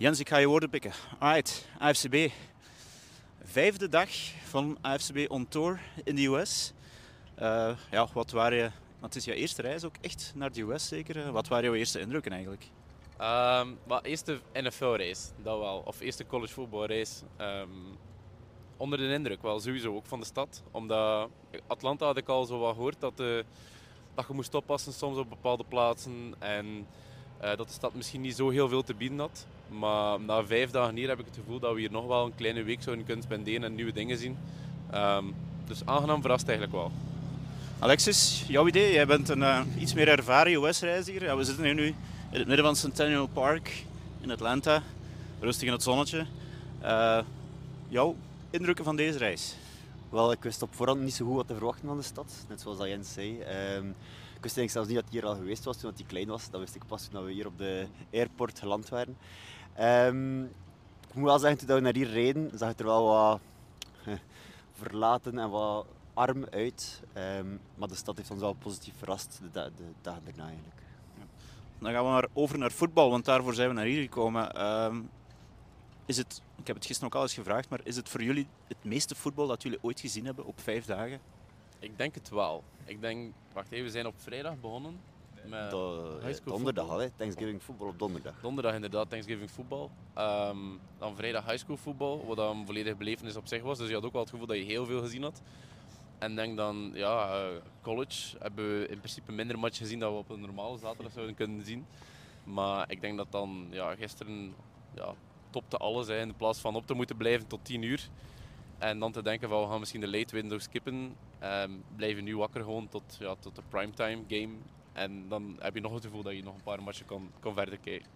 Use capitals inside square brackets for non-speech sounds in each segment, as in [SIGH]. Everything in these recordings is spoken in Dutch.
Jens, ik ga je woorden pikken. Alright, AFCB. Vijfde dag van AFCB on tour in de US. Uh, ja, wat waren je... Het is jouw eerste reis ook echt naar de US zeker. Wat waren jouw eerste indrukken eigenlijk? Maar eerste NFL-race, dat wel. Of eerste college voetbalrace. Um, onder de indruk wel, sowieso ook van de stad. Omdat Atlanta had ik al zo wat gehoord dat, de, dat je moest oppassen soms op bepaalde plaatsen. En dat de stad misschien niet zo heel veel te bieden had. Maar na vijf dagen hier heb ik het gevoel dat we hier nog wel een kleine week zouden kunnen spenderen en nieuwe dingen zien. Um, dus aangenaam verrast eigenlijk wel. Alexis, jouw idee? Jij bent een uh, iets meer ervaren US-reiziger. Ja, we zitten hier nu in het midden van Centennial Park in Atlanta. Rustig in het zonnetje. Uh, jouw indrukken van deze reis? Wel, ik wist op voorhand niet zo goed wat te verwachten van de stad. Net zoals dat Jens zei. Um, ik wist eigenlijk zelfs niet dat hij hier al geweest was toen hij klein was. Dat wist ik pas toen we hier op de airport geland waren. Um, ik moet wel zeggen, toen we naar hier reden, zag het er wel wat verlaten en wat arm uit. Um, maar de stad heeft ons wel positief verrast de, de, de dagen daarna eigenlijk. Ja. Dan gaan we maar over naar voetbal, want daarvoor zijn we naar hier gekomen. Um, is het, ik heb het gisteren ook al eens gevraagd, maar is het voor jullie het meeste voetbal dat jullie ooit gezien hebben op vijf dagen? Ik denk het wel. Ik denk, wacht even, we zijn op vrijdag begonnen. Met de, donderdag al, Thanksgiving voetbal op donderdag. Donderdag inderdaad, Thanksgiving voetbal. Um, dan vrijdag high school voetbal, wat dan een volledige belevenis op zich was. Dus je had ook wel het gevoel dat je heel veel gezien had. En denk dan, ja, uh, college hebben we in principe minder matchen gezien dan we op een normale zaterdag zouden kunnen zien. Maar ik denk dat dan, ja, gisteren ja, topte alles. Hè, in plaats van op te moeten blijven tot 10 uur. En dan te denken van we gaan misschien de late window skippen. Um, blijven nu wakker gewoon tot, ja, tot de primetime game. En dan heb je nog het gevoel dat je nog een paar matchen kan, kan verder kijken.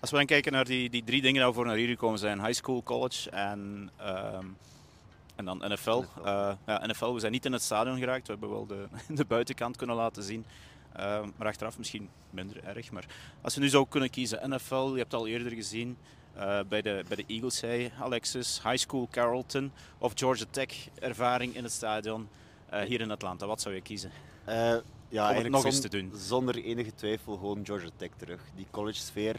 Als we dan kijken naar die, die drie dingen die voor naar hier gekomen zijn. High school, college en, um, en dan NFL. NFL. Uh, ja, NFL, we zijn niet in het stadion geraakt. We hebben wel de, [LAUGHS] de buitenkant kunnen laten zien. Uh, maar achteraf misschien minder erg. Maar als je nu zou kunnen kiezen, NFL, je hebt het al eerder gezien. Uh, bij, de, bij de Eagles zei Alexis, High School Carrollton of Georgia Tech ervaring in het stadion uh, hier in Atlanta. Wat zou je kiezen? Ja, Om het nog eens te doen. Zonder enige twijfel gewoon Georgia Tech terug. Die college sfeer.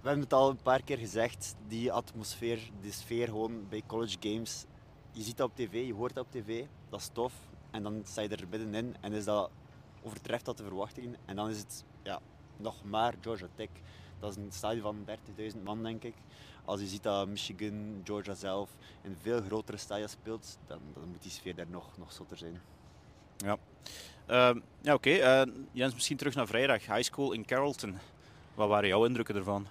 We hebben het al een paar keer gezegd. Die atmosfeer, die sfeer gewoon bij college games. Je ziet dat op tv, je hoort dat op tv. Dat is tof. En dan sta je er middenin en is dat overtreft dat de verwachtingen. En dan is het ja, nog maar Georgia Tech. Dat is een stadion van 30.000 man, denk ik. Als je ziet dat Michigan, Georgia zelf in veel grotere stadions speelt, dan, dan moet die sfeer daar nog, nog zotter zijn. Ja, ja oké. Okay. Uh, Jens, misschien terug naar vrijdag. High school in Carrollton. Wat waren jouw indrukken ervan?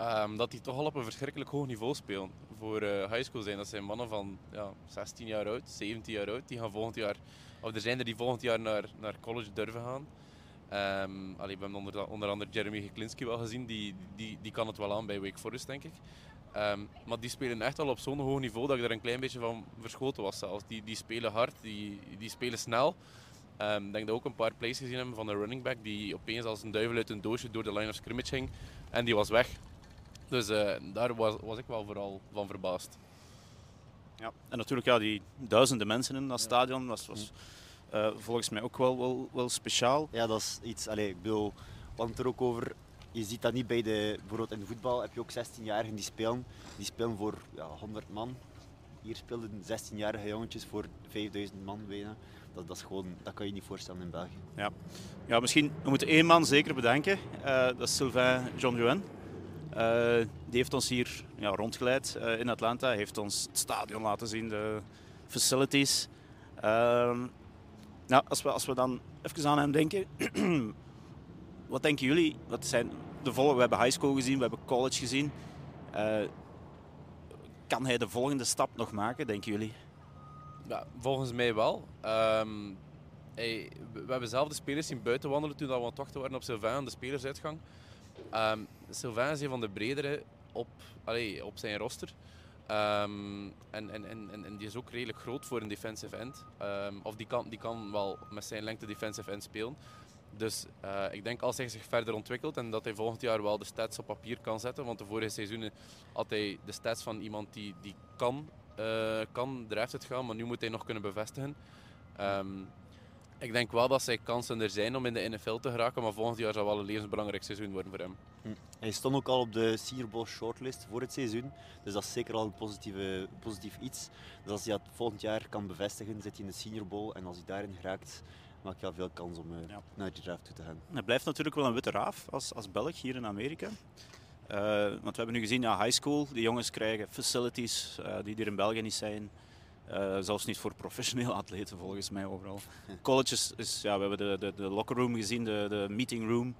Um, dat die toch al op een verschrikkelijk hoog niveau spelen. Voor uh, high school zijn dat zijn mannen van ja, 16 jaar oud, 17 jaar oud. Die gaan volgend jaar of er zijn er die volgend jaar naar, naar college durven gaan. Um, allee, we hebben onder, onder andere Jeremy Geklinski wel gezien. Die, die, die kan het wel aan bij Wake Forest, denk ik. Maar die spelen echt al op zo'n hoog niveau dat ik er een klein beetje van verschoten was zelfs. Die, die spelen hard, die, die spelen snel. Um, ik denk dat we ook een paar plays gezien hebben van een running back die opeens als een duivel uit een doosje door de line of scrimmage ging. En die was weg. Dus uh, daar was, was ik wel vooral van verbaasd. Ja, en natuurlijk ja, die duizenden mensen in dat stadion. Dat was, uh, volgens mij ook wel, wel, wel speciaal. Ja, dat is iets. Allez, ik bedoel, want er ook over. Je ziet dat niet bij de. Bijvoorbeeld in de voetbal heb je ook 16-jarigen die spelen. Die spelen voor ja, 100 man. Hier speelden 16-jarige jongetjes voor 5000 man bijna. Dat, dat, is gewoon, dat kan je niet voorstellen in België. Ja, ja misschien. We moeten één man zeker bedenken. Uh, dat is Sylvain Jean-Jouen. Uh, die heeft ons hier ja, rondgeleid uh, in Atlanta. heeft ons het stadion laten zien, de facilities. Uh, nou, als, we, als we dan even aan hem denken. [CLEARS THROAT] wat denken jullie? Wat zijn de volgende? We hebben high school gezien, we hebben college gezien. Kan hij de volgende stap nog maken, denken jullie? Volgens mij wel. Um, hey, we hebben zelf de spelers zien buiten wandelen toen we aan het wachten waren op Sylvain aan de spelersuitgang. Um, Sylvain is een van de bredere op, allee, op zijn roster. Um, en, en, en, en die is ook redelijk groot voor een defensive end. Of die kan, die kan wel met zijn lengte defensive end spelen. Dus uh, ik denk als hij zich verder ontwikkelt en dat hij volgend jaar wel de stats op papier kan zetten. Want de vorige seizoenen had hij de stats van iemand die, die kan, uh, kan eruit gaan, maar nu moet hij nog kunnen bevestigen. Um, Ik denk wel dat zijn kansen er zijn om in de NFL te geraken, maar volgend jaar zal wel een levensbelangrijk seizoen worden voor hem. Hm. Hij stond ook al op de Senior Bowl shortlist voor het seizoen, dus dat is zeker al een positieve, positief iets. Dus als hij dat volgend jaar kan bevestigen, zit hij in de Senior Bowl en als hij daarin geraakt, maakt hij al veel kans om uh, naar de draft toe te gaan. Hij blijft natuurlijk wel een witte raaf als, als Belg hier in Amerika. Uh, want we hebben nu gezien, ja, high school, die jongens krijgen facilities uh, die er in België niet zijn. Uh, zelfs niet voor professionele atleten volgens mij overal. Colleges is, ja, we hebben de, de, de locker room gezien, de, de meeting room.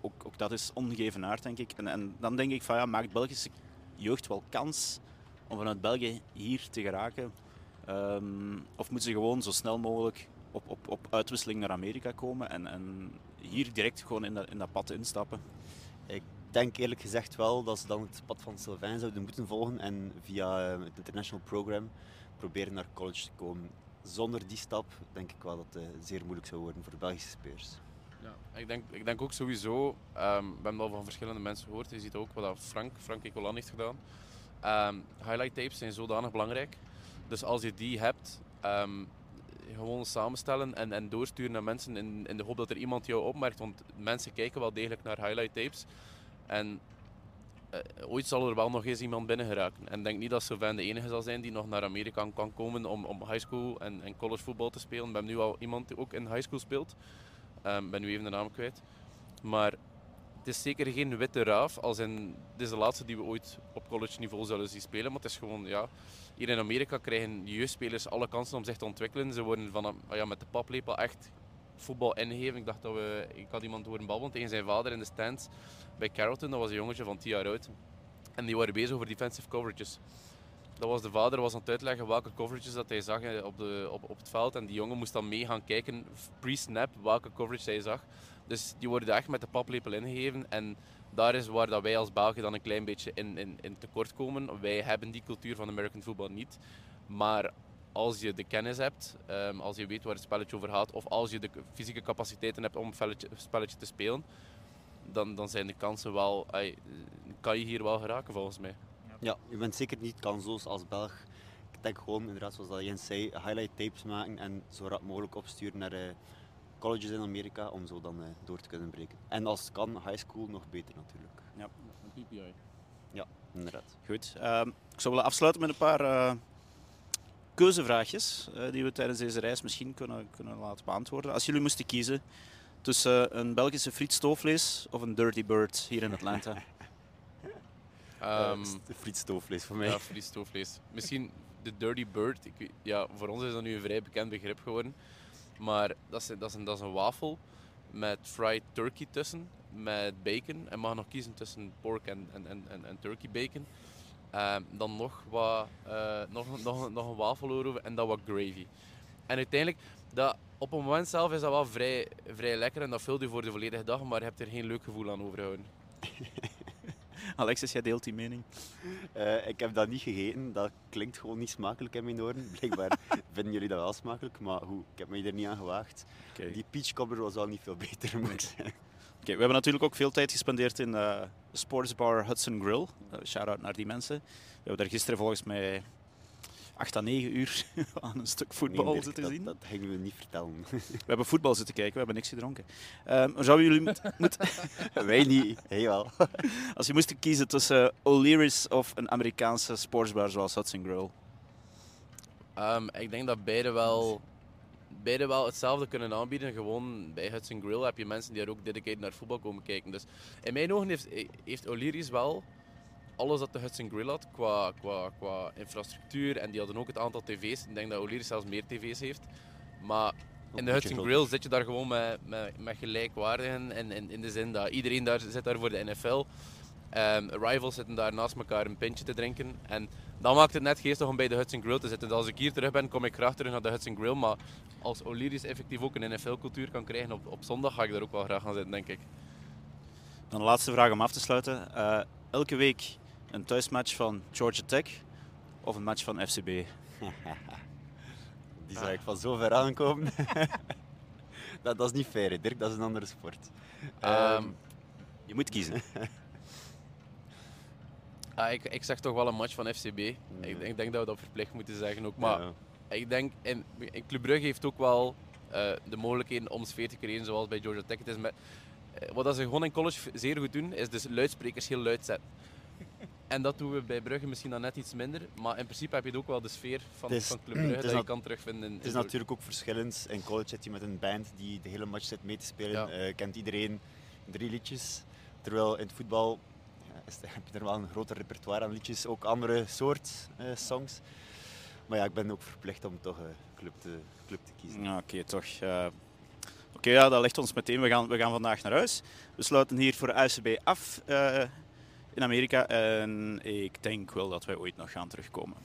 Ook, ook dat is ongeëvenaard, denk ik. En, en dan denk ik van ja, maakt Belgische jeugd wel kans om vanuit België hier te geraken? Um, of moeten ze gewoon zo snel mogelijk op, op, op uitwisseling naar Amerika komen en, en hier direct gewoon in dat, in dat pad instappen? Ik denk eerlijk gezegd wel dat ze dan het pad van Sylvain zouden moeten volgen en via eh, het international program proberen naar college te komen. Zonder die stap denk ik wel dat het uh, zeer moeilijk zou worden voor Belgische spelers. Ja, ik, denk, ik denk ook sowieso, um, we hebben al van verschillende mensen gehoord, je ziet ook wat Frank, Frank Ecolan heeft gedaan. Um, highlight tapes zijn zodanig belangrijk. Dus als je die hebt, um, gewoon samenstellen en, en doorsturen naar mensen in de hoop dat er iemand jou opmerkt. Want mensen kijken wel degelijk naar highlight tapes. En uh, ooit zal er wel nog eens iemand binnen geraken. En ik denk niet dat Sylvain de enige zal zijn die nog naar Amerika kan komen om, om high school en, en college voetbal te spelen. We hebben nu al iemand die ook in high school speelt. Ik um, ben nu even de naam kwijt. Maar het is zeker geen witte raaf. Als in, dit is de laatste die we ooit op college niveau zullen zien spelen. Maar het is gewoon, ja, hier in Amerika krijgen jeugdspelers alle kansen om zich te ontwikkelen. Ze worden van, ja, met de paplepel echt voetbal ingegeven. Ik dacht dat we, ik had iemand horen babbelen tegen zijn vader in de stands bij Carrollton. Dat was een jongetje van 10 jaar oud. En die waren bezig over defensive coverages. Dat was de vader was aan het uitleggen welke coverages dat hij zag op, de, op, op het veld. En die jongen moest dan mee gaan kijken, pre-snap, welke coverage hij zag. Dus die worden echt met de paplepel ingegeven. En daar is waar dat wij als België dan een klein beetje in, in, in tekort komen. Wij hebben die cultuur van American football niet. Maar als je de kennis hebt, um, als je weet waar het spelletje over gaat, of als je de fysieke capaciteiten hebt om een spelletje te spelen, dan, dan zijn de kansen wel, ay, kan je hier wel geraken volgens mij. Ja, je bent zeker niet kansloos als Belg. Ik denk gewoon, inderdaad, zoals dat Jens zei, highlight tapes maken en zo rap mogelijk opsturen naar uh, colleges in Amerika om zo dan uh, door te kunnen breken. En als het kan, high school nog beter natuurlijk. Ja, een PPI. Ja, inderdaad. Goed. Um, ik zou willen afsluiten met een paar uh, keuzevraagjes die we tijdens deze reis misschien kunnen, kunnen laten beantwoorden. Als jullie moesten kiezen tussen een Belgische friet stoofvlees of een Dirty Bird hier in Atlanta? [LAUGHS] um, de friet stoofvlees voor mij. Ja, friet stoofvlees. Misschien de Dirty Bird. Ik, ja, voor ons is dat nu een vrij bekend begrip geworden. Maar dat is, dat is, een, dat is een wafel met fried turkey tussen, met bacon. En mag nog kiezen tussen pork en, en, en, en turkey bacon. Um, dan nog, wat, uh, nog, nog, nog een wafel erover en dan wat gravy. En uiteindelijk, dat, op het moment zelf is dat wel vrij, vrij lekker en dat vult je voor de volledige dag, maar je hebt er geen leuk gevoel aan overhouden. [LAUGHS] Alexis, jij deelt die mening? Uh, ik heb dat niet gegeten. Dat klinkt gewoon niet smakelijk in mijn oren. Blijkbaar [LAUGHS] vinden jullie dat wel smakelijk, maar hoe? Ik heb me er niet aan gewaagd. Okay. Die peach cobbler was wel niet veel beter, moet ik zeggen. Okay, we hebben natuurlijk ook veel tijd gespendeerd in uh, de sportsbar Hudson Grill. Uh, Shout-out naar die mensen. We hebben daar gisteren volgens mij 8 à 9 uur [LAUGHS] aan een stuk voetbal nee, zitten dat, zien. Dat gingen we niet vertellen. [LAUGHS] We hebben voetbal zitten kijken, we hebben niks gedronken. Um, zouden jullie moeten... [LAUGHS] Wij niet, heel wel. Als je moest kiezen tussen O'Leary's of een Amerikaanse sportsbar zoals Hudson Grill? Um, ik denk dat beide wel, beide wel hetzelfde kunnen aanbieden. Gewoon bij Hudson Grill heb je mensen die er ook dedicated naar voetbal komen kijken. Dus in mijn ogen heeft, heeft O'Leary's wel alles dat de Hudson Grill had qua, qua, qua infrastructuur. En die hadden ook het aantal tv's. Ik denk dat O'Leary zelfs meer tv's heeft. Maar in de Hudson Grill zit je daar gewoon met, met, met gelijkwaardigen. En in, in de zin dat iedereen daar zit daar voor de NFL. Um, rivals zitten daar naast elkaar een pintje te drinken. En dat maakt het net geestig om bij de Hudson Grill te zitten. Dus als ik hier terug ben, kom ik graag terug naar de Hudson Grill. Maar als O'Leary's effectief ook een NFL-cultuur kan krijgen op, op zondag, ga ik daar ook wel graag gaan zitten, denk ik. Dan de laatste vraag om af te sluiten. Uh, elke week een thuismatch van Georgia Tech of een match van FCB? [LAUGHS] Die zou ik van zo ver aankomen. [LAUGHS] dat, dat is niet fair, Dirk, dat is een andere sport. Um, je moet kiezen. [LAUGHS] ah, ik, ik zeg toch wel een match van FCB. Ik, ik, denk dat we dat verplicht moeten zeggen ook. Maar ik denk, in, in Club Brugge heeft ook wel de mogelijkheden om sfeer te creëren zoals bij Georgia Tech. Het is met, wat ze gewoon in college zeer goed doen, is dus luidsprekers heel luid zetten. [LAUGHS] En dat doen we bij Brugge misschien dan net iets minder. Maar in principe heb je ook wel de sfeer van, is, van Club Brugge dat je kan terugvinden. In, het is natuurlijk ook verschillend. In college zit je met een band die de hele match zit mee te spelen. Ja. kent iedereen drie liedjes. Terwijl in het voetbal heb je er wel een groter repertoire aan liedjes, ook andere soort uh, songs. Maar ja, ik ben ook verplicht om toch een club, te, club te kiezen. Ja, Oké, toch. Uh, Oké, ja, dat ligt ons meteen. We gaan, we gaan vandaag naar huis. We sluiten hier voor UCB af in Amerika. En ik denk wel dat wij ooit nog gaan terugkomen.